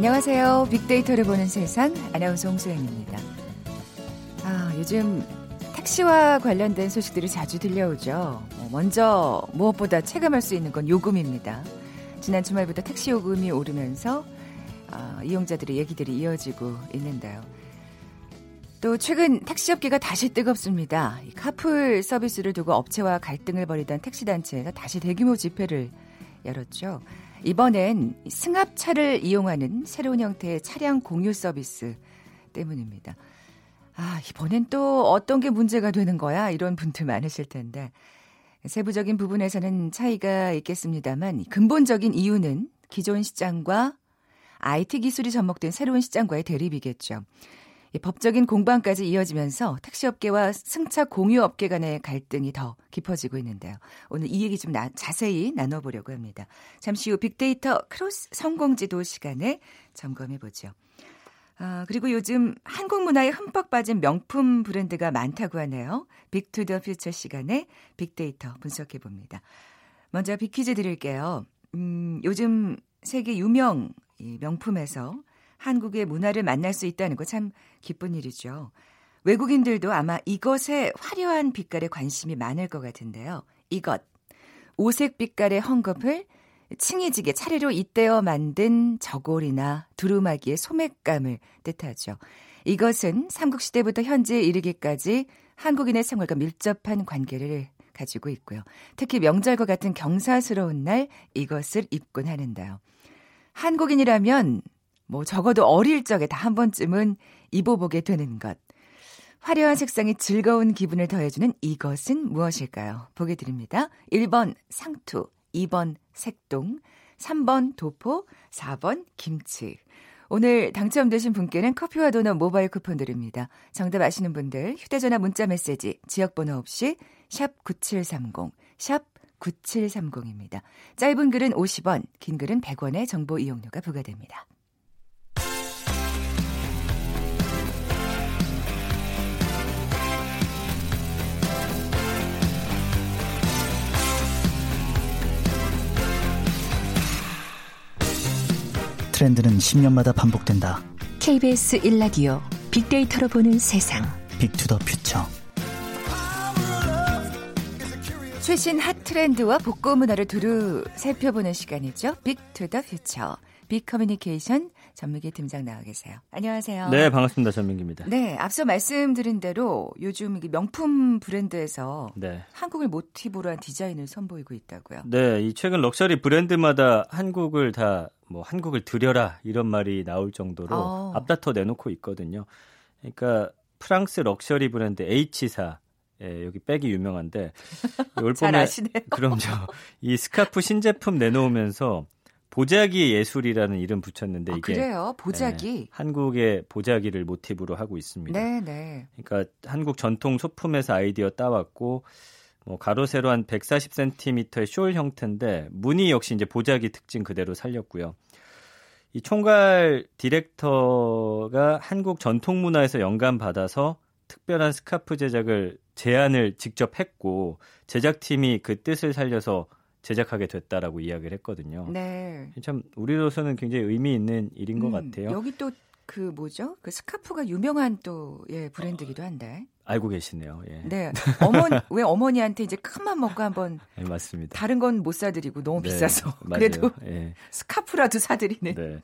안녕하세요. 빅데이터를 보는 세상 아나운서 홍소연입니다. 아, 요즘 택시와 관련된 소식들이 자주 들려오죠. 어, 먼저 무엇보다 체감할 수 있는 건 요금입니다. 지난 주말부터 택시 요금이 오르면서 아, 이용자들의 얘기들이 이어지고 있는데요. 또 최근 택시업계가 다시 뜨겁습니다. 카풀 서비스를 두고 업체와 갈등을 벌이던 택시단체가 다시 대규모 집회를 열었죠. 이번엔 승합차를 이용하는 새로운 형태의 차량 공유 서비스 때문입니다. 아, 이번엔 또 어떤 게 문제가 되는 거야? 이런 분들 많으실 텐데. 세부적인 부분에서는 차이가 있겠습니다만 근본적인 이유는 기존 시장과 IT 기술이 접목된 새로운 시장과의 대립이겠죠. 법적인 공방까지 이어지면서 택시업계와 승차 공유업계 간의 갈등이 더 깊어지고 있는데요. 오늘 이 얘기 좀 나, 자세히 나눠보려고 합니다. 잠시 후 빅데이터 크로스 성공지도 시간에 점검해 보죠. 아, 그리고 요즘 한국 문화에 흠뻑 빠진 명품 브랜드가 많다고 하네요. 빅투더 퓨처 시간에 빅데이터 분석해 봅니다. 먼저 빅퀴즈 드릴게요. 음, 요즘 세계 유명 명품에서 한국의 문화를 만날 수 있다는 거 참 기쁜 일이죠. 외국인들도 아마 이것에 화려한 빛깔에 관심이 많을 것 같은데요. 이것. 오색 빛깔의 헝겊을 층이지게 차례로 잇대어 만든 저골이나 두루마기의 소매감을 뜻하죠. 이것은 삼국시대부터 현재에 이르기까지 한국인의 생활과 밀접한 관계를 가지고 있고요. 특히 명절과 같은 경사스러운 날 이것을 입곤 하는데요. 한국인이라면 뭐 적어도 어릴 적에 다 한 번쯤은 입어보게 되는 것. 화려한 색상이 즐거운 기분을 더해주는 이것은 무엇일까요? 보게 드립니다. 1번 상투, 2번 색동, 3번 도포, 4번 김치. 오늘 당첨되신 분께는 커피와 도넛 모바일 쿠폰 드립니다. 정답 아시는 분들 휴대전화 문자 메시지 지역번호 없이 샵 9730, 샵 9730입니다. 짧은 글은 50원, 긴 글은 100원의 정보 이용료가 부과됩니다. 트렌드는 10년마다 반복된다. KBS 1라디오 빅데이터로 보는 세상. 빅투더 퓨처. 최신 핫 트렌드와 복고 문화를 두루 살펴보는 시간이죠. 빅투더 퓨처. 빅 커뮤니케이션 전민기 팀장 나와 계세요. 안녕하세요. 네, 반갑습니다. 전민기입니다. 네, 앞서 말씀드린 대로 요즘 명품 브랜드에서 네. 한국을 모티브로 한 디자인을 선보이고 있다고요. 네, 이 최근 럭셔리 브랜드마다 한국을 다 뭐 한국을 들여라 이런 말이 나올 정도로 어. 앞다퉈 내놓고 있거든요. 그러니까 프랑스 럭셔리 브랜드 H사 예, 여기 백이 유명한데 올 봄에 그럼요. 이 스카프 신제품 내놓으면서 보자기 예술이라는 이름 붙였는데 아, 이게 그래요? 보자기. 네, 한국의 보자기를 모티브로 하고 있습니다. 네, 네. 그러니까 한국 전통 소품에서 아이디어 따왔고 뭐 가로 세로 한 140cm의 숄 형태인데 무늬 역시 이제 보자기 특징 그대로 살렸고요. 이 총괄 디렉터가 한국 전통 문화에서 영감 받아서 특별한 스카프 제작을 제안을 직접 했고 제작팀이 그 뜻을 살려서 제작하게 됐다라고 이야기를 했거든요. 네. 참 우리로서는 굉장히 의미 있는 일인 것 음, 같아요. 여기 또 그 뭐죠? 그 스카프가 유명한 또 예, 브랜드기도 한데. 알고 계시네요. 예. 네. 어머니 왜 어머니한테 이제 큰맘 먹고 한번 네, 맞습니다. 다른 건 못 사드리고 너무 네, 비싸서. 그래도 예. 스카프라도 사드리는. 네.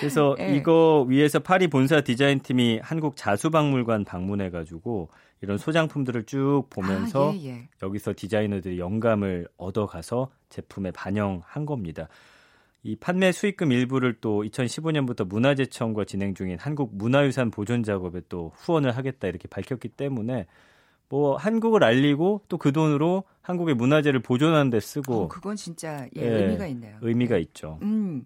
그래서 예. 이거 위에서 파리 본사 디자인 팀이 한국 자수박물관 방문해가지고 이런 소장품들을 쭉 보면서 아, 예, 예. 여기서 디자이너들이 영감을 얻어가서 제품에 반영한 겁니다. 이 판매 수익금 일부를 또 2015년부터 문화재청과 진행 중인 한국 문화유산 보존 작업에 또 후원을 하겠다 이렇게 밝혔기 때문에 뭐 한국을 알리고 또 그 돈으로 한국의 문화재를 보존하는 데 쓰고 어, 그건 진짜 예, 예, 의미가 있네요. 의미가 네. 있죠. 음.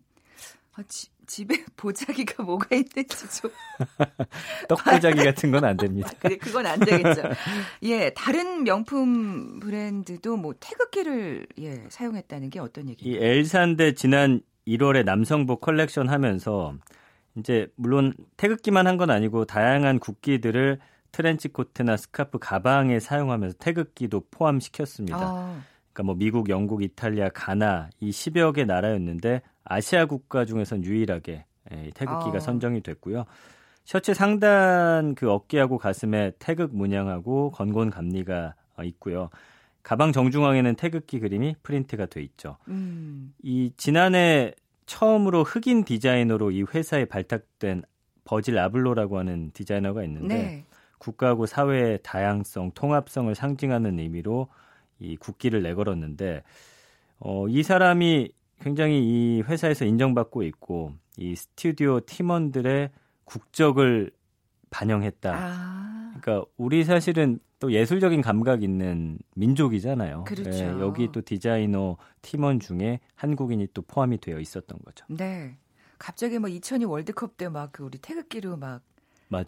아, 지, 집에 보자기가 뭐가 있는지 좀. 떡보자기 같은 건 안 됩니다. 그래, 그건 안 되겠죠. 예, 다른 명품 브랜드도 뭐 태극기를 예, 사용했다는 게 어떤 얘기예요? 이 L산데 지난 1월에 남성복 컬렉션 하면서 이제 물론 태극기만 한 건 아니고 다양한 국기들을 트렌치 코트나 스카프 가방에 사용하면서 태극기도 포함시켰습니다. 아. 그러니까 뭐 미국, 영국, 이탈리아, 가나 이 10여 개 나라였는데 아시아 국가 중에선 유일하게 예, 태극기가 어. 선정이 됐고요. 셔츠 상단 그 어깨하고 가슴에 태극 문양하고 건곤 감리가 어, 있고요. 가방 정중앙에는 태극기 그림이 프린트가 돼 있죠. 음. 이 지난해 처음으로 흑인 디자이너로 이 회사에 발탁된 버질 아블로라고 하는 디자이너가 있는데 네. 국가하고 사회의 다양성, 통합성을 상징하는 의미로 이 국기를 내걸었는데 어, 이 사람이 굉장히 이 회사에서 인정받고 있고 이 스튜디오 팀원들의 국적을 반영했다. 아. 그러니까 우리 사실은 또 예술적인 감각 있는 민족이잖아요. 그렇죠. 예, 여기 또 디자이너 팀원 중에 한국인이 또 포함이 되어 있었던 거죠. 네. 갑자기 뭐 2002 월드컵 때 막 그 우리 태극기로 막.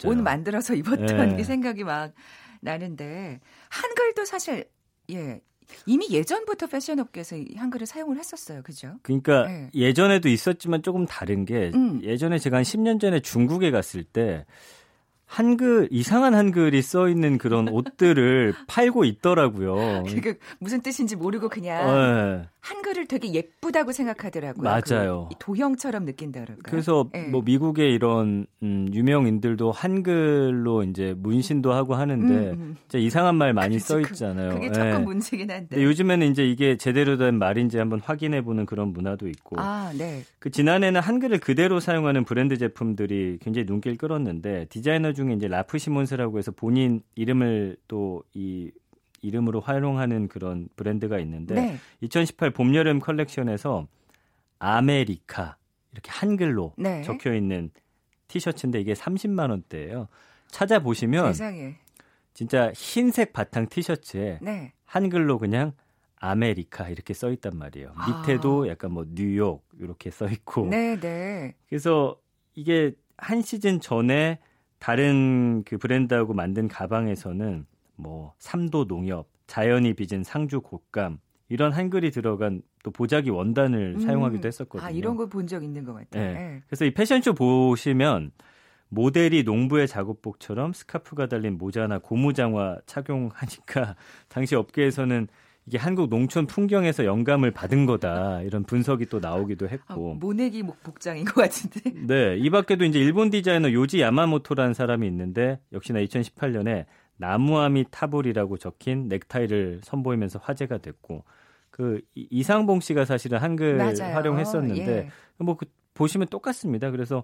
옷 만들어서 입었던 네. 그 생각이 막 나는데 한글도 사실 예 이미 예전부터 패션 업계에서 이 한글을 사용을 했었어요, 그죠? 그러니까 네. 예전에도 있었지만 조금 다른 게 음. 예전에 제가 한 10년 전에 중국에 갔을 때 한글 이상한 한글이 써 있는 그런 옷들을 팔고 있더라고요. 그게 무슨 뜻인지 모르고 그냥 네. 한글을 되게 예쁘다고 생각하더라고요. 맞아요. 그 도형처럼 느낀다 그럴까요? 그래서 네. 뭐 미국의 이런 음, 유명인들도 한글로 이제 문신도 하고 하는데 음, 음. 이상한 말 많이 써 그- 있잖아요. 그게 예. 조금 문제긴 한데. 요즘에는 이제 이게 제대로 된 말인지 한번 확인해 보는 그런 문화도 있고 아, 네. 그 지난해는 한글을 그대로 사용하는 브랜드 제품들이 굉장히 눈길 끌었는데 디자이너 중에 이제 라프 시몬스라고 해서 본인 이름을 또이 이름으로 활용하는 그런 브랜드가 있는데 네. 2018 봄 여름 컬렉션에서 아메리카 이렇게 한글로 네. 적혀 있는 티셔츠인데 이게 30만 원대예요. 찾아보시면 세상에. 진짜 흰색 바탕 티셔츠에 네. 한글로 그냥 아메리카 이렇게 써 있단 말이에요. 아. 밑에도 약간 뭐 뉴욕 이렇게 써 있고. 네, 네. 그래서 이게 한 시즌 전에 다른 그 브랜드하고 만든 가방에서는 뭐 삼도 농협, 자연이 빚은 상주 곶감 이런 한글이 들어간 또 보자기 원단을 음. 사용하기도 했었거든요. 아, 이런 거본적 있는 것 같아요. 네. 네. 그래서 이 패션쇼 보시면 모델이 농부의 작업복처럼 스카프가 달린 모자나 고무장화 착용하니까 당시 업계에서는 이게 한국 농촌 풍경에서 영감을 받은 거다 이런 분석이 또 나오기도 아, 했고 모내기 목 복장인 것 같은데. 네, 이 밖에도 이제 일본 디자이너 요지 야마모토라는 사람이 있는데 역시나 2018년에 나무아미 타불이라고 적힌 넥타이를 선보이면서 화제가 됐고 그 이- 이상봉 씨가 사실은 한글 맞아요. 활용했었는데 예. 뭐 그 보시면 똑같습니다. 그래서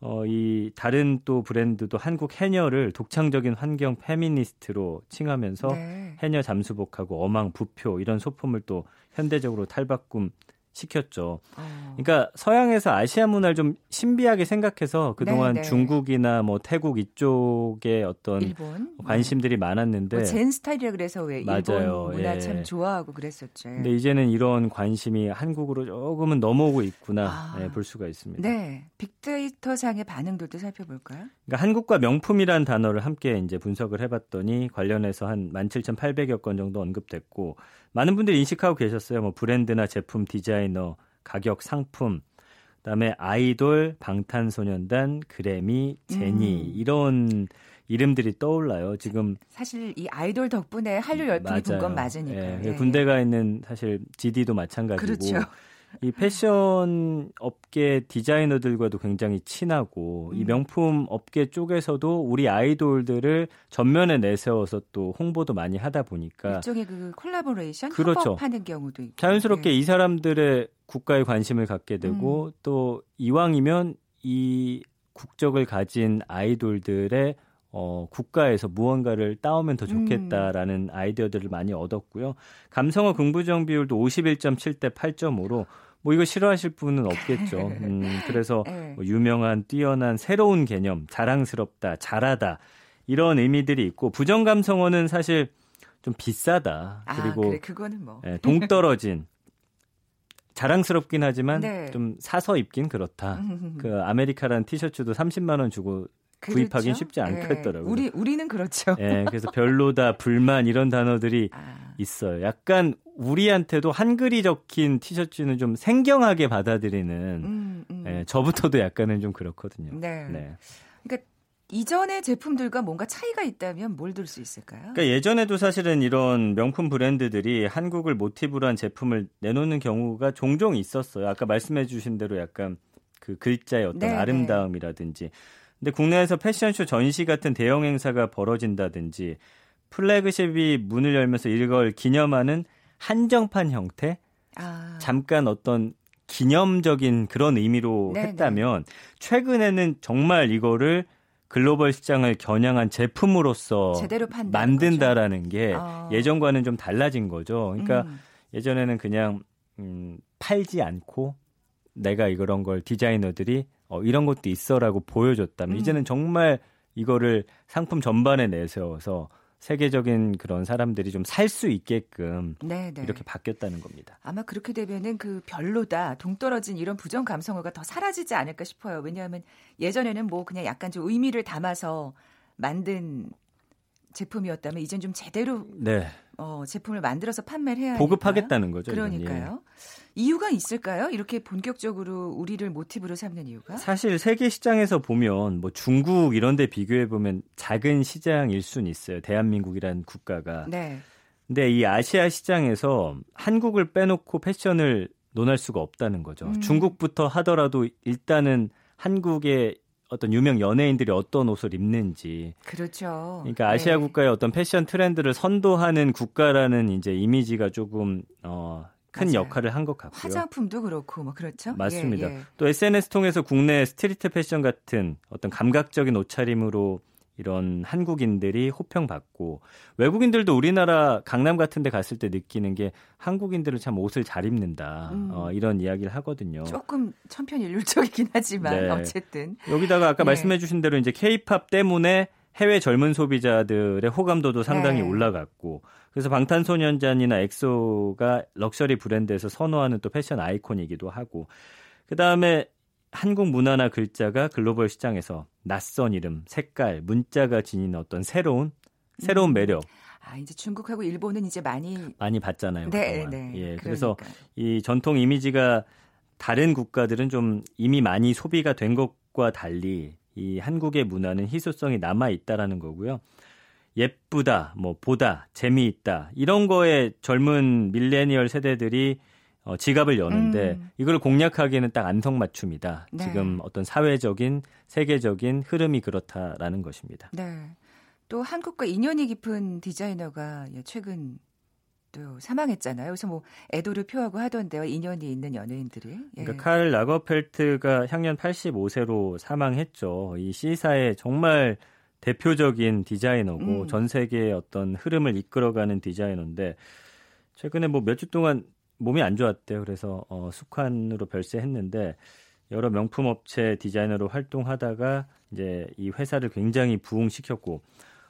어, 이 다른 또 브랜드도 한국 해녀를 독창적인 환경 페미니스트로 칭하면서 네. 해녀 잠수복하고 어망 부표 이런 소품을 또 현대적으로 탈바꿈 시켰죠. 어. 그러니까 서양에서 아시아 문화를 좀 신비하게 생각해서 그동안 네, 네. 중국이나 뭐 태국 이쪽에 어떤 일본 관심들이 많았는데 뭐 젠 스타일이라 그래서 왜 일본 맞아요. 문화 예. 참 좋아하고 그랬었죠. 근데 이제는 이런 관심이 한국으로 조금은 넘어오고 있구나 아. 예, 볼 수가 있습니다. 네, 빅데이터 상의 반응들도 살펴볼까요? 그러니까 한국과 명품이란 단어를 함께 이제 분석을 해봤더니 관련해서 한 17,800여 건 정도 언급됐고 많은 분들이 인식하고 계셨어요. 뭐 브랜드나 제품, 디자이너, 가격, 상품, 그다음에 아이돌, 방탄소년단, 그래미, 제니 음. 이런 이름들이 떠올라요. 지금 사실 이 아이돌 덕분에 한류 열풍이 분 건 맞으니까요. 예, 예. 군대 가 있는 사실 GD도 마찬가지고 그렇죠. 이 패션 업계 디자이너들과도 굉장히 친하고 이 음. 명품 업계 쪽에서도 우리 아이돌들을 전면에 내세워서 또 홍보도 많이 하다 보니까 일종의 그 콜라보레이션 그렇죠. 협업하는 경우도 있고 자연스럽게 예. 이 사람들의 국가에 관심을 갖게 되고 음. 또 이왕이면 이 국적을 가진 아이돌들의 어, 국가에서 무언가를 따오면 더 좋겠다라는 아이디어들을 많이 얻었고요. 감성어 긍부정 비율도 51.7대 8.5로 뭐 이거 싫어하실 분은 없겠죠. 음, 그래서 예. 뭐 유명한, 뛰어난, 새로운 개념, 자랑스럽다, 잘하다 이런 의미들이 있고 부정 감성어는 사실 좀 비싸다. 아, 그리고 그래 그거는 뭐 예, 동떨어진 자랑스럽긴 하지만 네. 좀 사서 입긴 그렇다. 그 아메리카라는 티셔츠도 30만 원 주고 그렇죠? 쉽지 않겠더라고요. 예. 우리 우리는 그렇죠. 예, 그래서 별로다, 불만 이런 단어들이 아, 있어요. 약간 우리한테도 한글이 적힌 티셔츠는 좀 생경하게 받아들이는 음, 음. 예, 저부터도 약간은 좀 그렇거든요. 네. 네. 그러니까 이전의 제품들과 뭔가 차이가 있다면 뭘 들 수 있을까요? 그러니까 예전에도 사실은 이런 명품 브랜드들이 한국을 모티브로 한 제품을 내놓는 경우가 종종 있었어요. 아까 말씀해 주신 대로 약간 그 글자의 어떤 네, 아름다움이라든지. 근데 국내에서 패션쇼 전시 같은 대형 행사가 벌어진다든지 플래그십이 문을 열면서 이걸 기념하는 한정판 형태? 아. 잠깐 어떤 기념적인 그런 의미로 네네. 했다면 최근에는 정말 이거를 글로벌 시장을 겨냥한 제품으로서 만든다라는 게 어. 예전과는 좀 달라진 거죠. 그러니까 음. 예전에는 그냥 음, 팔지 않고 내가 이런 걸 디자이너들이 어, 이런 것도 있어라고 보여줬다면 음. 이제는 정말 이거를 상품 전반에 내세워서 세계적인 그런 사람들이 좀 살 수 있게끔 네, 네. 이렇게 바뀌었다는 겁니다. 아마 그렇게 되면은 그 별로다, 동떨어진 이런 부정 감성어가 더 사라지지 않을까 싶어요. 왜냐하면 예전에는 뭐 그냥 약간 좀 의미를 담아서 만든 제품이었다면 이젠 좀 제대로 네. 어, 제품을 만들어서 판매를 해야 보급하겠다는 거죠. 이건. 예. 그러니까요. 이유가 있을까요? 이렇게 본격적으로 우리를 모티브로 삼는 이유가? 사실 세계 시장에서 보면 뭐 중국 이런 데 비교해 보면 작은 시장일 수는 있어요. 대한민국이라는 국가가. 네. 근데 이 아시아 시장에서 한국을 빼놓고 패션을 논할 수가 없다는 거죠. 음. 중국부터 하더라도 일단은 한국의 어떤 유명 연예인들이 어떤 옷을 입는지. 그렇죠. 그러니까 아시아 네. 국가의 어떤 패션 트렌드를 선도하는 국가라는 이제 이미지가 조금 어, 큰 맞아요. 역할을 한 것 같고요. 화장품도 그렇고 뭐 그렇죠. 맞습니다. 예, 예. 또 SNS 통해서 국내 스트리트 패션 같은 어떤 감각적인 옷차림으로 이런 한국인들이 호평받고 외국인들도 우리나라 강남 같은 데 갔을 때 느끼는 게 한국인들은 참 옷을 잘 입는다. 음. 어, 이런 이야기를 하거든요. 조금 천편일률적이긴 하지만 네. 어쨌든 여기다가 아까 예. 말씀해 주신 대로 이제 케이팝 때문에 해외 젊은 소비자들의 호감도도 상당히 네. 올라갔고 그래서 방탄소년단이나 엑소가 럭셔리 브랜드에서 선호하는 또 패션 아이콘이기도 하고 그다음에 한국 문화나 글자가 글로벌 시장에서 낯선 이름, 색깔, 문자가 지닌 어떤 새로운 새로운 음. 매력 아 이제 중국하고 일본은 이제 많이 많이 봤잖아요. 네. 네. 예, 그래서 그러니까요. 이 전통 이미지가 다른 국가들은 좀 이미 많이 소비가 된 것과 달리 이 한국의 문화는 희소성이 남아 있다라는 거고요. 예쁘다, 뭐 보다, 재미있다 이런 거에 젊은 밀레니얼 세대들이 어, 지갑을 여는데 음. 이걸 공략하기에는 딱 안성맞춤이다. 네. 지금 어떤 사회적인 세계적인 흐름이 그렇다라는 것입니다. 네. 또 한국과 인연이 깊은 디자이너가 예, 최근 또 사망했잖아요. 그래서 뭐 애도를 표하고 하던데요. 인연이 있는 연예인들이. 예. 그러니까 칼 라거펠트가 향년 85세로 사망했죠. 이 C사의 정말 대표적인 디자이너고 음. 전 세계의 어떤 흐름을 이끌어가는 디자이너인데 최근에 뭐 몇 주 동안 몸이 안 좋았대요. 그래서 어, 숙환으로 별세했는데 여러 명품 업체 디자이너로 활동하다가 이제 이 회사를 굉장히 부흥시켰고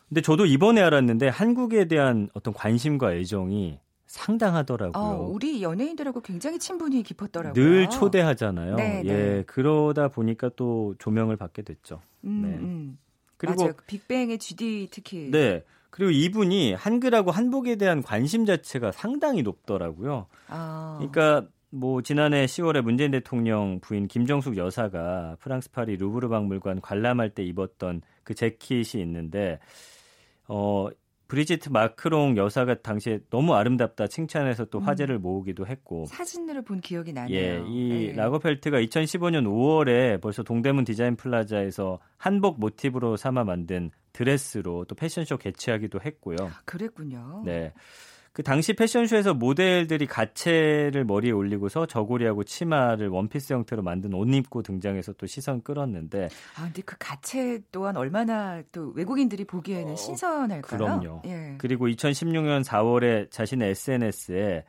근데 저도 이번에 알았는데 한국에 대한 어떤 관심과 애정이 상당하더라고요. 어, 우리 연예인들하고 굉장히 친분이 깊었더라고요. 늘 초대하잖아요. 네, 예, 네. 그러다 보니까 또 조명을 받게 됐죠. 음, 네. 음. 그리고 맞아요. 빅뱅의 GD 특히 네. 그리고 이분이 한글하고 한복에 대한 관심 자체가 상당히 높더라고요. 아, 그러니까 뭐 지난해 10월에 문재인 대통령 부인 김정숙 여사가 프랑스 파리 루브르 박물관 관람할 때 입었던 그 재킷이 있는데 어 브리지트 마크롱 여사가 당시에 너무 아름답다 칭찬해서 또 음. 화제를 모으기도 했고 사진으로 본 기억이 예, 나네요. 이 예. 라거펠트가 2015년 5월에 벌써 동대문 디자인 플라자에서 한복 모티브로 삼아 만든 드레스로 또 패션쇼 개최하기도 했고요. 그랬군요. 네. 그 당시 패션쇼에서 모델들이 가채를 머리에 올리고서 저고리하고 치마를 원피스 형태로 만든 옷 입고 등장해서 또 시선 끌었는데 아, 근데 그 가채 또한 얼마나 또 외국인들이 보기에는 어, 신선할까요? 그럼요. 예. 그리고 2016년 4월에 자신의 SNS에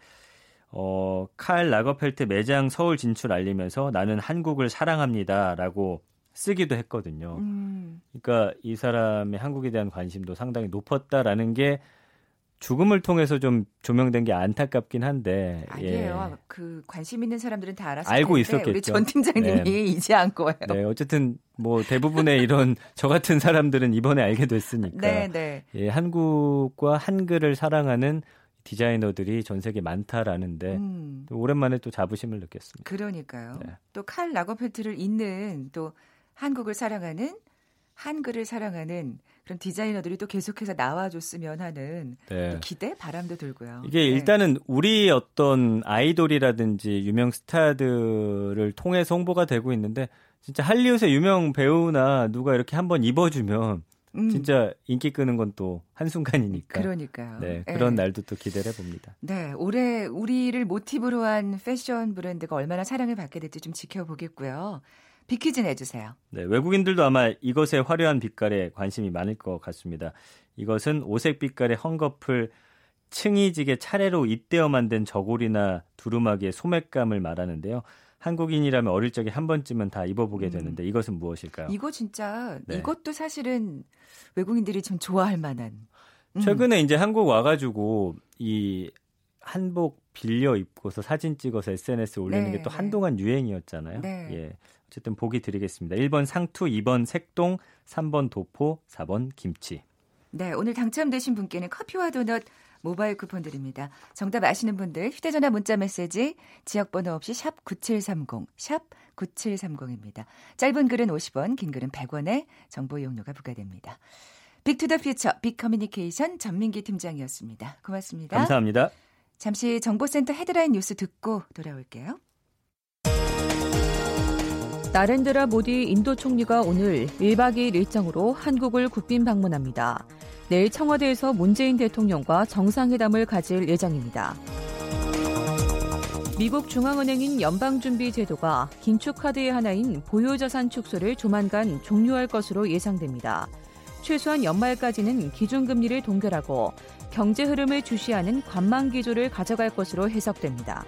어, 칼 라거펠트 매장 서울 진출 알리면서 나는 한국을 사랑합니다라고 쓰기도 했거든요. 음, 그러니까 이 사람의 한국에 대한 관심도 상당히 높았다라는 게 죽음을 통해서 좀 조명된 게 안타깝긴 한데 아니에요. 그 관심 있는 사람들은 다 알았을 알고 있었겠죠. 우리 전 팀장님이 네. 이제 안 거예요. 예. 네, 어쨌든 뭐 대부분의 이런 저 같은 사람들은 이번에 알게 됐으니까 네, 네. 예, 한국과 한글을 사랑하는 디자이너들이 전 세계 많다라는데 음, 또 오랜만에 또 자부심을 느꼈습니다. 그러니까요. 네. 또칼 라거펠트를 잇는 또 한국을 사랑하는 한글을 사랑하는 그런 디자이너들이 또 계속해서 나와줬으면 하는 네. 또 기대, 바람도 들고요. 이게 네. 일단은 우리 어떤 아이돌이라든지 유명 스타들을 통해서 홍보가 되고 있는데 진짜 할리우드의 유명 배우나 누가 이렇게 한번 입어주면 음, 진짜 인기 끄는 건 또 한순간이니까. 그러니까요. 네, 예. 그런 날도 또 기대를 해봅니다. 네, 올해 우리를 모티브로 한 패션 브랜드가 얼마나 사랑을 받게 될지 좀 지켜보겠고요. 비키즈 내주세요. 네, 외국인들도 아마 이것의 화려한 빛깔에 관심이 많을 것 같습니다. 이것은 오색 빛깔의 헝겊을 층이 지게 차례로 잇대어 만든 저고리나 두루마기의 소매감을 말하는데요. 한국인이라면 어릴 적에 한 번쯤은 다 입어보게 음. 되는데 이것은 무엇일까요? 이거 진짜 네. 이것도 사실은 외국인들이 좀 좋아할 만한. 음. 최근에 이제 한국 와가지고 이 한복 빌려 입고서 사진 찍어서 SNS에 올리는 네, 게또 네. 한동안 유행이었잖아요. 네. 예. 어쨌든 보기 드리겠습니다. 1번 상투, 2번 색동, 3번 도포, 4번 김치. 네, 오늘 당첨되신 분께는 커피와 도넛 모바일 쿠폰 드립니다. 정답 아시는 분들 휴대전화 문자 메시지 지역번호 없이 샵 9730, 샵 9730입니다. 짧은 글은 50원, 긴 글은 100원의 정보 이용료가 부과됩니다. 빅투더 퓨처 빅커뮤니케이션 전민기 팀장이었습니다. 고맙습니다. 감사합니다. 잠시 정보센터 헤드라인 뉴스 듣고 돌아올게요. 나렌드라 모디 인도 총리가 오늘 1박 2일 일정으로 한국을 국빈 방문합니다. 내일 청와대에서 문재인 대통령과 정상회담을 가질 예정입니다. 미국 중앙은행인 연방준비제도가 긴축카드의 하나인 보유자산 축소를 조만간 종료할 것으로 예상됩니다. 최소한 연말까지는 기준금리를 동결하고 경제 흐름을 주시하는 관망 기조를 가져갈 것으로 해석됩니다.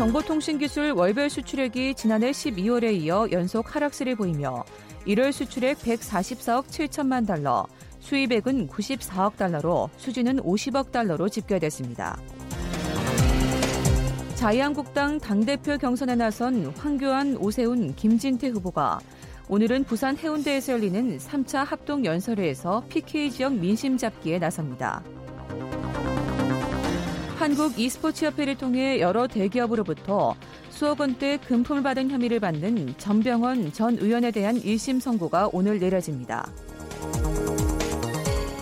정보통신기술 월별 수출액이 지난해 12월에 이어 연속 하락세를 보이며 1월 수출액 144억 7천만 달러, 수입액은 94억 달러로 수지는 50억 달러로 집계됐습니다. 자유한국당 당대표 경선에 나선 황교안, 오세훈, 김진태 후보가 오늘은 부산 해운대에서 열리는 3차 합동 연설회에서 PK 지역 민심 잡기에 나섭니다. 한국 e스포츠 협회를 통해 여러 대기업으로부터 수억 원대 금품을 받은 혐의를 받는 전병헌 전 의원에 대한 1심 선고가 오늘 내려집니다.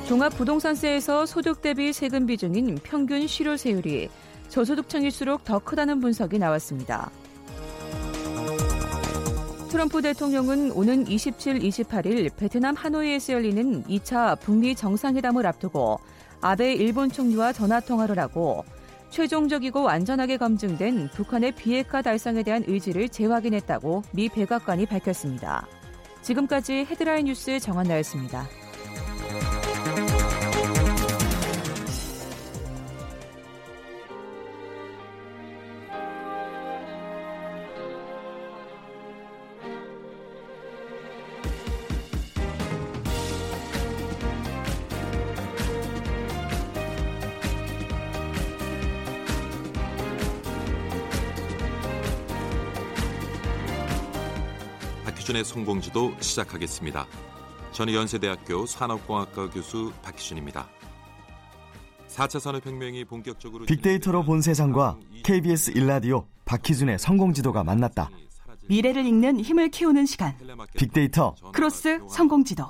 종합부동산세에서 소득 대비 세금 비중인 평균 실효세율이 저소득층일수록 더 크다는 분석이 나왔습니다. 트럼프 대통령은 오는 27, 28일 베트남 하노이에서 열리는 2차 북미 정상회담을 앞두고 아베 일본 총리와 전화 통화를 하고 최종적이고 안전하게 검증된 북한의 비핵화 달성에 대한 의지를 재확인했다고 미 백악관이 밝혔습니다. 지금까지 헤드라인 뉴스 정한나였습니다. 박희준의 성공지도 시작하겠습니다. 저는 연세대학교 산업공학과 교수 박희준입니다. 4차 산업혁명이 본격적으로 빅데이터로 본 세상과 KBS 일라디오 박희준의 성공지도가 만났다. 미래를 읽는 힘을 키우는 시간. 빅데이터 크로스 성공지도.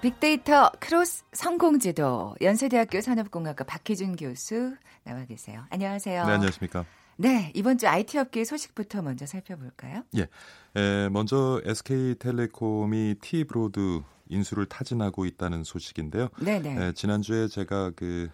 빅데이터 크로스 성공지도 연세대학교 산업공학과 박희준 교수 나와 계세요. 안녕하세요. 네, 안녕하십니까. 네, 이번 주 IT 업계 소식부터 먼저 살펴볼까요? 에, 먼저 SK텔레콤이 티브로드 인수를 타진하고 있다는 소식인데요. 네네. 에, 지난주에 제가 그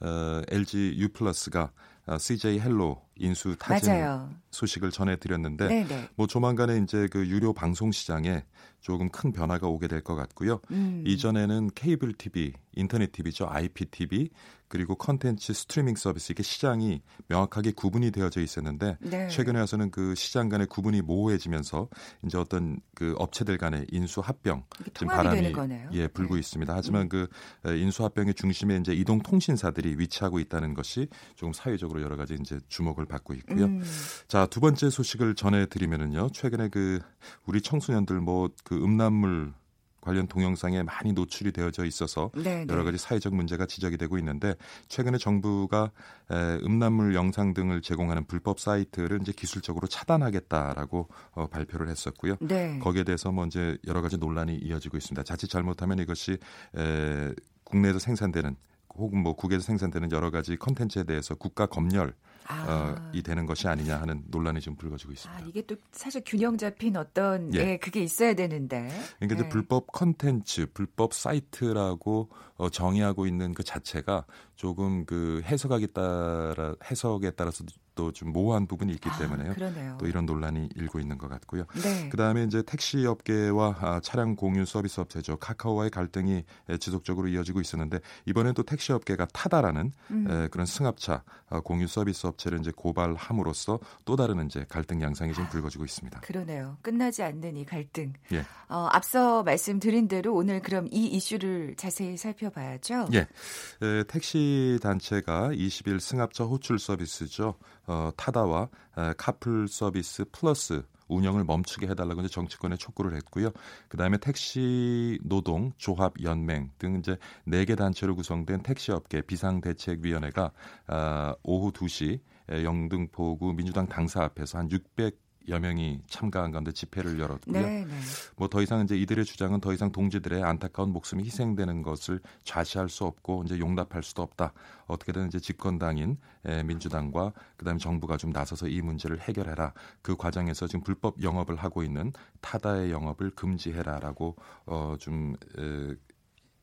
어, LG U플러스가 어, CJ 헬로 인수 타진 맞아요. 소식을 전해드렸는데 네네. 뭐 조만간에 이제 그 유료 방송 시장에 조금 큰 변화가 오게 될 것 같고요. 음. 이전에는 케이블 TV, 인터넷 TV죠, IPTV 그리고 컨텐츠 스트리밍 서비스 이게 시장이 명확하게 구분이 되어져 있었는데 네. 최근에 와서는 그 시장 간의 구분이 모호해지면서 이제 어떤 그 업체들 간의 인수 합병 지금 바람이. 예 불고 네. 있습니다. 하지만 그 인수 합병의 중심에 이제 이동 통신사들이 위치하고 있다는 것이 조금 사회적으로 여러 가지 이제 주목을 받고 있고요. 음. 자, 두 번째 소식을 전해 드리면은요. 최근에 그 우리 청소년들 뭐 그 음란물 관련 동영상에 많이 노출이 되어져 있어서 네, 네. 여러 가지 사회적 문제가 지적이 되고 있는데 최근에 정부가 에, 음란물 영상 등을 제공하는 불법 사이트를 이제 기술적으로 차단하겠다라고 어, 발표를 했었고요. 네. 거기에 대해서 뭐 이제 여러 가지 논란이 이어지고 있습니다. 자칫 잘못하면 이것이 에, 국내에서 생산되는 혹은 뭐 국에서 생산되는 여러 가지 컨텐츠에 대해서 국가 검열 아. 어, 이 되는 것이 아니냐 하는 논란이 좀 불거지고 아, 있습니다. 이게 또 사실 균형 잡힌 어떤 예. 예, 그게 있어야 되는데. 그러니까 예. 불법 컨텐츠, 불법 사이트라고 어, 정의하고 있는 그 자체가 조금 그 해석하기 따라 해석에 따라서 또좀 모호한 부분이 있기 아, 때문에요. 그러네요. 또 이런 논란이 일고 있는 것 같고요. 네. 그다음에 이제 택시 업계와 아, 차량 공유 서비스 업체죠 카카오와의 갈등이 에, 지속적으로 이어지고 있었는데 이번엔 또 택시 업계가 타다라는 음. 에, 그런 승합차 아, 공유 서비스 업체를 이제 고발함으로써 또 다른 이제 갈등 양상이 좀 불거지고 있습니다. 그러네요. 끝나지 않는 이 갈등. 예. 어, 앞서 말씀드린 대로 오늘 그럼 이 이슈를 자세히 살펴봐야죠. 예, 에, 택시 단체가 20일 승합차 호출 서비스죠 어, 타다와 에, 카풀 서비스 플러스 운영을 멈추게 해달라고 이제 정치권에 촉구를 했고요. 그 다음에 택시 노동 조합 연맹 등 이제 네 개 단체로 구성된 택시업계 비상대책위원회가 아, 오후 2시 에, 영등포구 민주당 당사 앞에서 한 600 여 명이 참가한 가운데 집회를 열었고요. 네, 네. 뭐더 이상 이제 이들의 주장은 더 이상 동지들의 안타까운 목숨이 희생되는 것을 좌시할 수 없고 이제 용납할 수도 없다. 어떻게든 이제 집권당인 에, 민주당과 그다음에 정부가 좀 나서서 이 문제를 해결해라. 그 과정에서 지금 불법 영업을 하고 있는 타다의 영업을 금지해라라고 어좀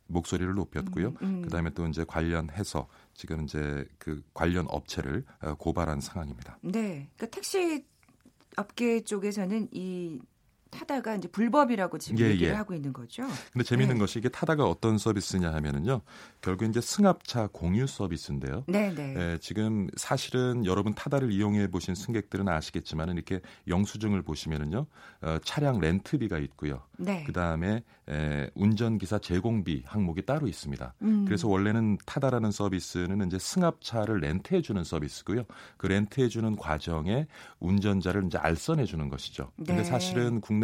목소리를 높였고요. 음, 음. 그다음에 또 이제 관련해서 지금 이제 그 관련 업체를 어, 고발한 상황입니다. 네. 그러니까 택시 업계 쪽에서는 이 타다가 이제 불법이라고 지금 예, 얘기를 예. 하고 있는 거죠. 근데 재미있는 네. 것이 이게 타다가 어떤 서비스냐 하면은요. 결국 이제 승합차 공유 서비스인데요. 네, 네. 예, 지금 사실은 여러분 타다를 이용해 보신 승객들은 아시겠지만은 이렇게 영수증을 보시면은요. 어, 차량 렌트비가 있고요. 네. 그다음에 에, 운전기사 제공비 항목이 따로 있습니다. 음. 그래서 원래는 타다라는 서비스는 이제 승합차를 렌트해 주는 서비스고요. 그 렌트해 주는 과정에 운전자를 이제 알선해 주는 것이죠. 근데 네. 사실은 국내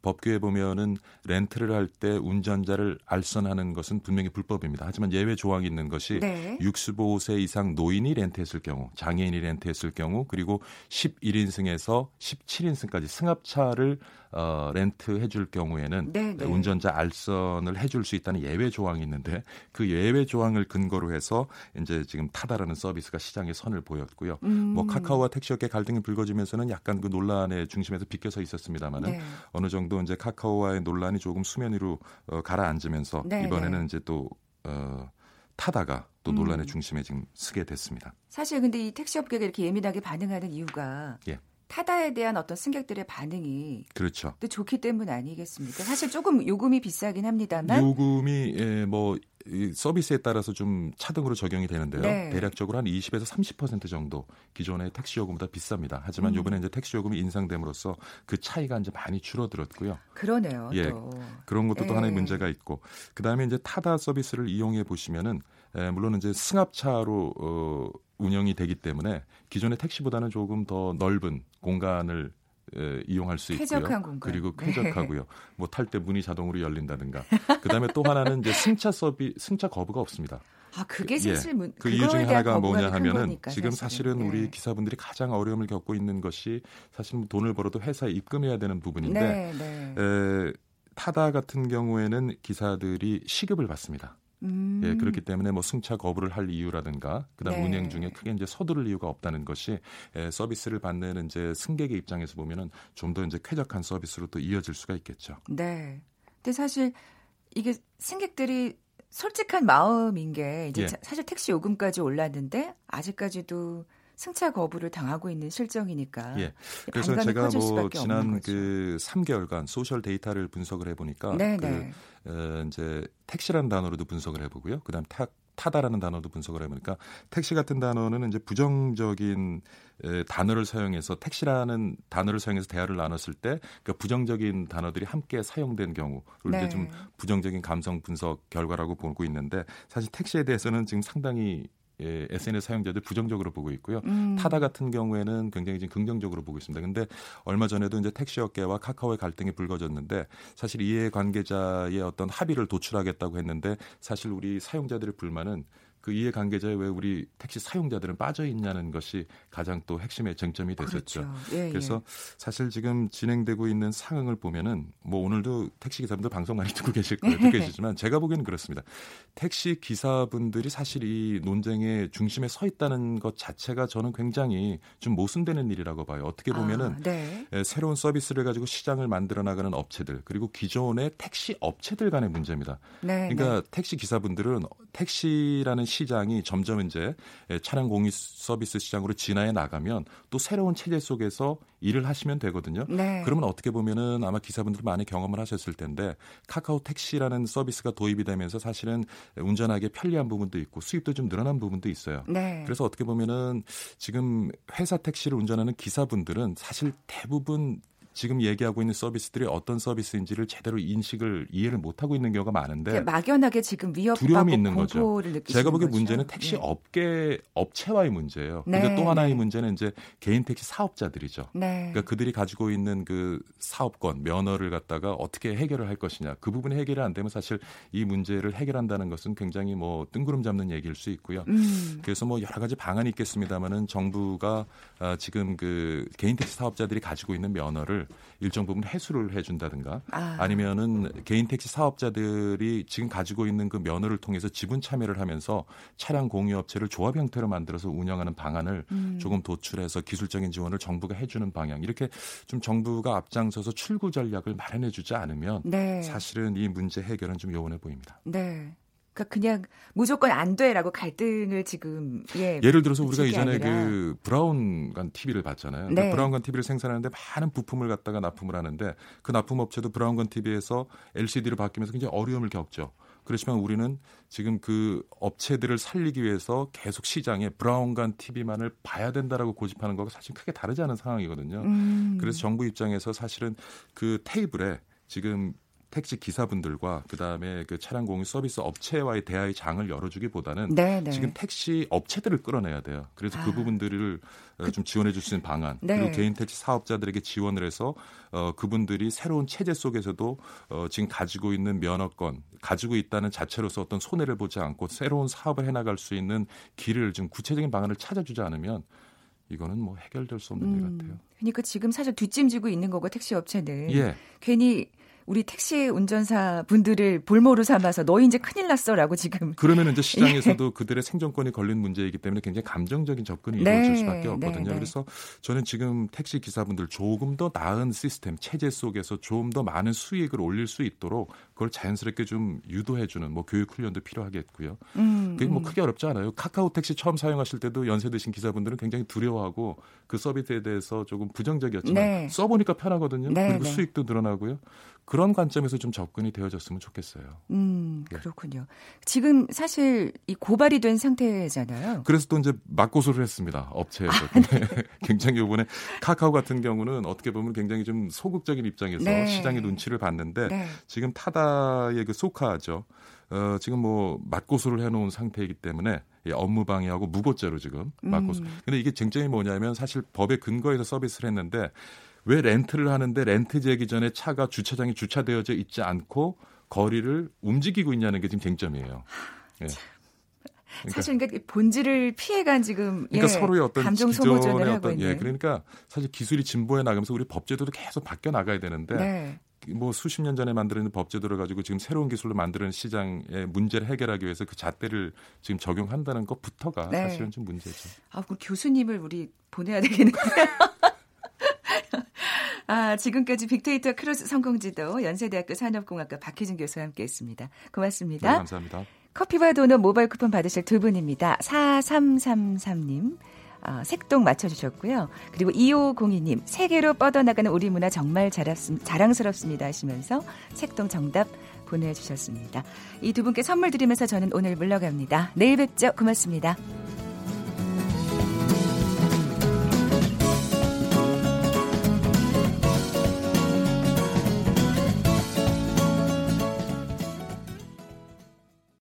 법규에 보면은 렌트를 할 때 운전자를 알선하는 것은 분명히 불법입니다. 하지만 예외 조항이 있는 것이 네. 65세 이상 노인이 렌트했을 경우, 장애인이 렌트했을 경우, 그리고 11인승에서 17인승까지 승합차를 어, 렌트 해 줄 경우에는 네, 네. 운전자 알선을 해줄 수 있다는 예외 조항이 있는데 그 예외 조항을 근거로 해서 이제 지금 타다라는 서비스가 시장에 선을 보였고요. 음. 뭐 카카오와 택시업계 갈등이 불거지면서는 약간 그 논란의 중심에서 비껴서 있었습니다만은 네. 어느 정도 이제 카카오와의 논란이 조금 수면 위로 어, 가라앉으면서 네, 이번에는 네. 이제 또 어, 타다가 또 논란의 음. 중심에 지금 서게 됐습니다. 사실 근데 이 택시 업계가 이렇게 예민하게 반응하는 이유가 예. 타다에 대한 어떤 승객들의 반응이 그렇죠. 또 좋기 때문 아니겠습니까? 사실 조금 요금이 비싸긴 합니다만 요금이 예, 뭐이 서비스에 따라서 좀 차등으로 적용이 되는데요. 네. 대략적으로 한 20에서 30% 정도 기존의 택시 요금보다 비쌉니다. 하지만 음. 이번에 이제 택시 요금이 인상됨으로써 그 차이가 이제 많이 줄어들었고요. 그러네요. 예. 또. 그런 것도 또 예. 하나의 문제가 있고 그다음에 이제 타다 서비스를 이용해 보시면은 에, 물론 이제 승합차로 어, 운영이 되기 때문에 기존의 택시보다는 조금 더 넓은 공간을 에, 이용할 수 있고요. 공간. 그리고 네. 쾌적하고요. 뭐탈 때 문이 자동으로 열린다든가. 그다음에 또 하나는 이제 승차 서비 승차 거부가 없습니다. 아 그게 예. 사실 문, 그 이유 중에 하나가 뭐냐 하면은 거니까, 지금 사실은. 사실은 우리 네. 기사분들이 가장 어려움을 겪고 있는 것이 사실 뭐 돈을 벌어도 회사에 입금해야 되는 부분인데 네, 네. 에, 타다 같은 경우에는 기사들이 시급을 받습니다. 음. 예, 그렇기 때문에 뭐 승차 거부를 할 이유라든가 그다음 네. 운행 중에 크게 이제 서두를 이유가 없다는 것이 에, 서비스를 받는 이제 승객의 입장에서 보면은 좀 더 이제 쾌적한 서비스로 또 이어질 수가 있겠죠. 네. 근데 사실 이게 승객들이 솔직한 마음인 게 이제 예. 자- 사실 택시 요금까지 올랐는데 아직까지도 승차 거부를 당하고 있는 실정이니까 예. 그래서 제가 뭐 지난. 그 3개월간 소셜 데이터를 분석을 해보니까 네, 그 네. 어, 이제 택시라는 단어로도 분석을 해보고요. 그다음 타, 타다라는 단어도 분석을 해보니까 택시 같은 단어는 이제 부정적인 에, 단어를 사용해서 택시라는 단어를 사용해서 대화를 나눴을 때그 부정적인 단어들이 함께 사용된 경우를 네. 이제 좀 부정적인 감성 분석 결과라고 보고 있는데 사실 택시에 대해서는 지금 상당히 예, SNS 사용자들 부정적으로 보고 있고요. 음. 타다 같은 경우에는 굉장히 지금 긍정적으로 보고 있습니다. 근데 얼마 전에도 이제 택시 업계와 카카오의 갈등이 불거졌는데 사실 이해 관계자의 어떤 합의를 도출하겠다고 했는데 사실 우리 사용자들의 불만은 그 이해 관계자에 왜 우리 택시 사용자들은 빠져 있냐는 것이 가장 또 핵심의 쟁점이 됐었죠. 그렇죠. 예, 그래서 예. 사실 지금 진행되고 있는 상황을 보면은 뭐 오늘도 택시 기사분들 방송 많이 듣고 계실 거예요. 듣고 계시지만 제가 보기에는 그렇습니다. 택시 기사분들이 사실 이 논쟁의 중심에 서 있다는 것 자체가 저는 굉장히 좀 모순되는 일이라고 봐요. 어떻게 보면은 아, 네. 에, 새로운 서비스를 가지고 시장을 만들어 나가는 업체들 그리고 기존의 택시 업체들 간의 문제입니다. 네. 그러니까 택시 기사분들은 택시라는 시 장이 점점 이제 차량 공유 서비스 시장으로 진화해 나가면 또 새로운 체제 속에서 일을 하시면 되거든요. 네. 그러면 어떻게 보면은 아마 기사분들 많이 경험을 하셨을 텐데 카카오 택시라는 서비스가 도입이 되면서 사실은 운전하기 편리한 부분도 있고 수입도 좀 늘어난 부분도 있어요. 네. 그래서 어떻게 보면은 지금 회사 택시를 운전하는 기사분들은 사실 대부분 지금 얘기하고 있는 서비스들이 어떤 서비스인지를 제대로 인식을 이해를 못 하고 있는 경우가 많은데 막연하게 지금 위협하고 두려움이 있는 거죠. 제가 보기에. 문제는 택시 네. 업계 업체와의 문제예요. 네, 근데 또 하나의 네. 문제는 이제 개인 택시 사업자들이죠. 네. 그러니까 그들이 가지고 있는 그 사업권 면허를 갖다가 어떻게 해결을 할 것이냐 그 부분이 해결이 안 되면 사실 이 문제를 해결한다는 것은 굉장히 뭐 뜬구름 잡는 얘기일 수 있고요. 음. 그래서 뭐 여러 가지 방안이 있겠습니다만은 정부가 아, 지금 그 개인 택시 사업자들이 가지고 있는 면허를 일정 부분 해수를 해준다든가 아. 아니면은 개인 택시 사업자들이 지금 가지고 있는 그 면허를 통해서 지분 참여를 하면서 차량 공유 업체를 조합 형태로 만들어서 운영하는 방안을 음. 조금 도출해서 기술적인 지원을 정부가 해주는 방향 이렇게 좀 정부가 앞장서서 출구 전략을 마련해주지 않으면 네. 사실은 이 문제 해결은 좀 요원해 보입니다. 네. 그러니까 그냥 무조건 안 돼라고 갈등을 지금 예. 예를 들어서 우리가 이전에 아니라. 그 브라운관 TV를 봤잖아요. 네. 그 브라운관 TV를 생산하는데 많은 부품을 갖다가 납품을 하는데 그 납품 업체도 브라운관 TV에서 LCD로 바뀌면서 굉장히 어려움을 겪죠. 그렇지만 우리는 지금 그 업체들을 살리기 위해서 계속 시장에 브라운관 TV만을 봐야 된다라고 고집하는 거가 사실 크게 다르지 않은 상황이거든요. 음. 그래서 정부 입장에서 사실은 그 테이블에 지금 택시 기사분들과 그다음에 그 차량 공유 서비스 업체와의 대화의 장을 열어주기보다는 네, 네. 지금 택시 업체들을 끌어내야 돼요. 그래서 그 아. 부분들을 어, 좀 지원해 줄 수 있는 방안 네. 그리고 개인 택시 사업자들에게 지원을 해서 어, 그분들이 새로운 체제 속에서도 어, 지금 가지고 있는 면허권 가지고 있다는 자체로서 어떤 손해를 보지 않고 새로운 사업을 해나갈 수 있는 길을 좀 구체적인 방안을 찾아주지 않으면 이거는 뭐 해결될 수 없는 일 음. 같아요. 그러니까 지금 사실 뒷짐지고 있는 거고 택시 업체는 예. 괜히 우리 택시 운전사 분들을 볼모로 삼아서 너 이제 큰일 났어라고 지금 그러면 이제 시장에서도 그들의 생존권이 걸린 문제이기 때문에 굉장히 감정적인 접근이 네, 이루어질 수밖에 네, 없거든요. 네. 그래서 저는 지금 택시 기사분들 조금 더 나은 시스템 체제 속에서 좀 더 많은 수익을 올릴 수 있도록 그걸 자연스럽게 좀 유도해주는 뭐 교육 훈련도 필요하겠고요. 음, 그게 뭐 음. 크게 어렵지 않아요. 카카오 택시 처음 사용하실 때도 연세 드신 기사분들은 굉장히 두려워하고 그 서비스에 대해서 조금 부정적이었지만 네. 써보니까 편하거든요. 네, 그리고 네. 수익도 늘어나고요. 그런 관점에서 좀 접근이 되어졌으면 좋겠어요. 음, 예. 그렇군요. 지금 사실 이 고발이 된 상태잖아요. 그래서 또 이제 맞고소를 했습니다. 업체에서. 아, 네. 굉장히 이번에 카카오 같은 경우는 어떻게 보면 굉장히 좀 소극적인 입장에서 네. 시장의 눈치를 봤는데 네. 지금 타다의 그 소카죠. 어, 지금 뭐 맞고소를 해놓은 상태이기 때문에 이 업무 방해하고 무고죄로 지금 맞고소. 음. 근데 이게 쟁점이 뭐냐면 사실 법의 근거에서 서비스를 했는데 왜 렌트를 하는데 렌트 제기 전에 차가 주차장에 주차되어져 있지 않고 거리를 움직이고 있냐는 게 지금 쟁점이에요. 예. 그러니까 사실 그러니까 본질을 피해간 지금 그러니까 예, 서로의 어떤 감정 소모전을 하고 어떤 있는. 예 그러니까 사실 기술이 진보해 나가면서 우리 법제도도 계속 바뀌어 나가야 되는데 네. 뭐 수십 년 전에 만들어진 법제도를 가지고 지금 새로운 기술로 만드는 시장의 문제를 해결하기 위해서 그 잣대를 지금 적용한다는 것부터가 네. 사실은 좀 문제죠. 아, 그 교수님을 우리 보내야 되겠는데. 아, 지금까지 빅데이터 크로스 성공지도 연세대학교 산업공학과 박희준 교수와 함께했습니다. 네, 고맙습니다. 감사합니다. 커피와 도넛 모바일 쿠폰 받으실 두 분입니다. 4333님. 어, 색동 맞춰주셨고요. 그리고 2502님, 세계로 뻗어나가는 우리 문화 정말 자랑스럽, 자랑스럽습니다 하시면서 색동 정답 보내주셨습니다. 이 두 분께 선물 드리면서 저는 오늘 물러갑니다. 내일 뵙죠. 고맙습니다.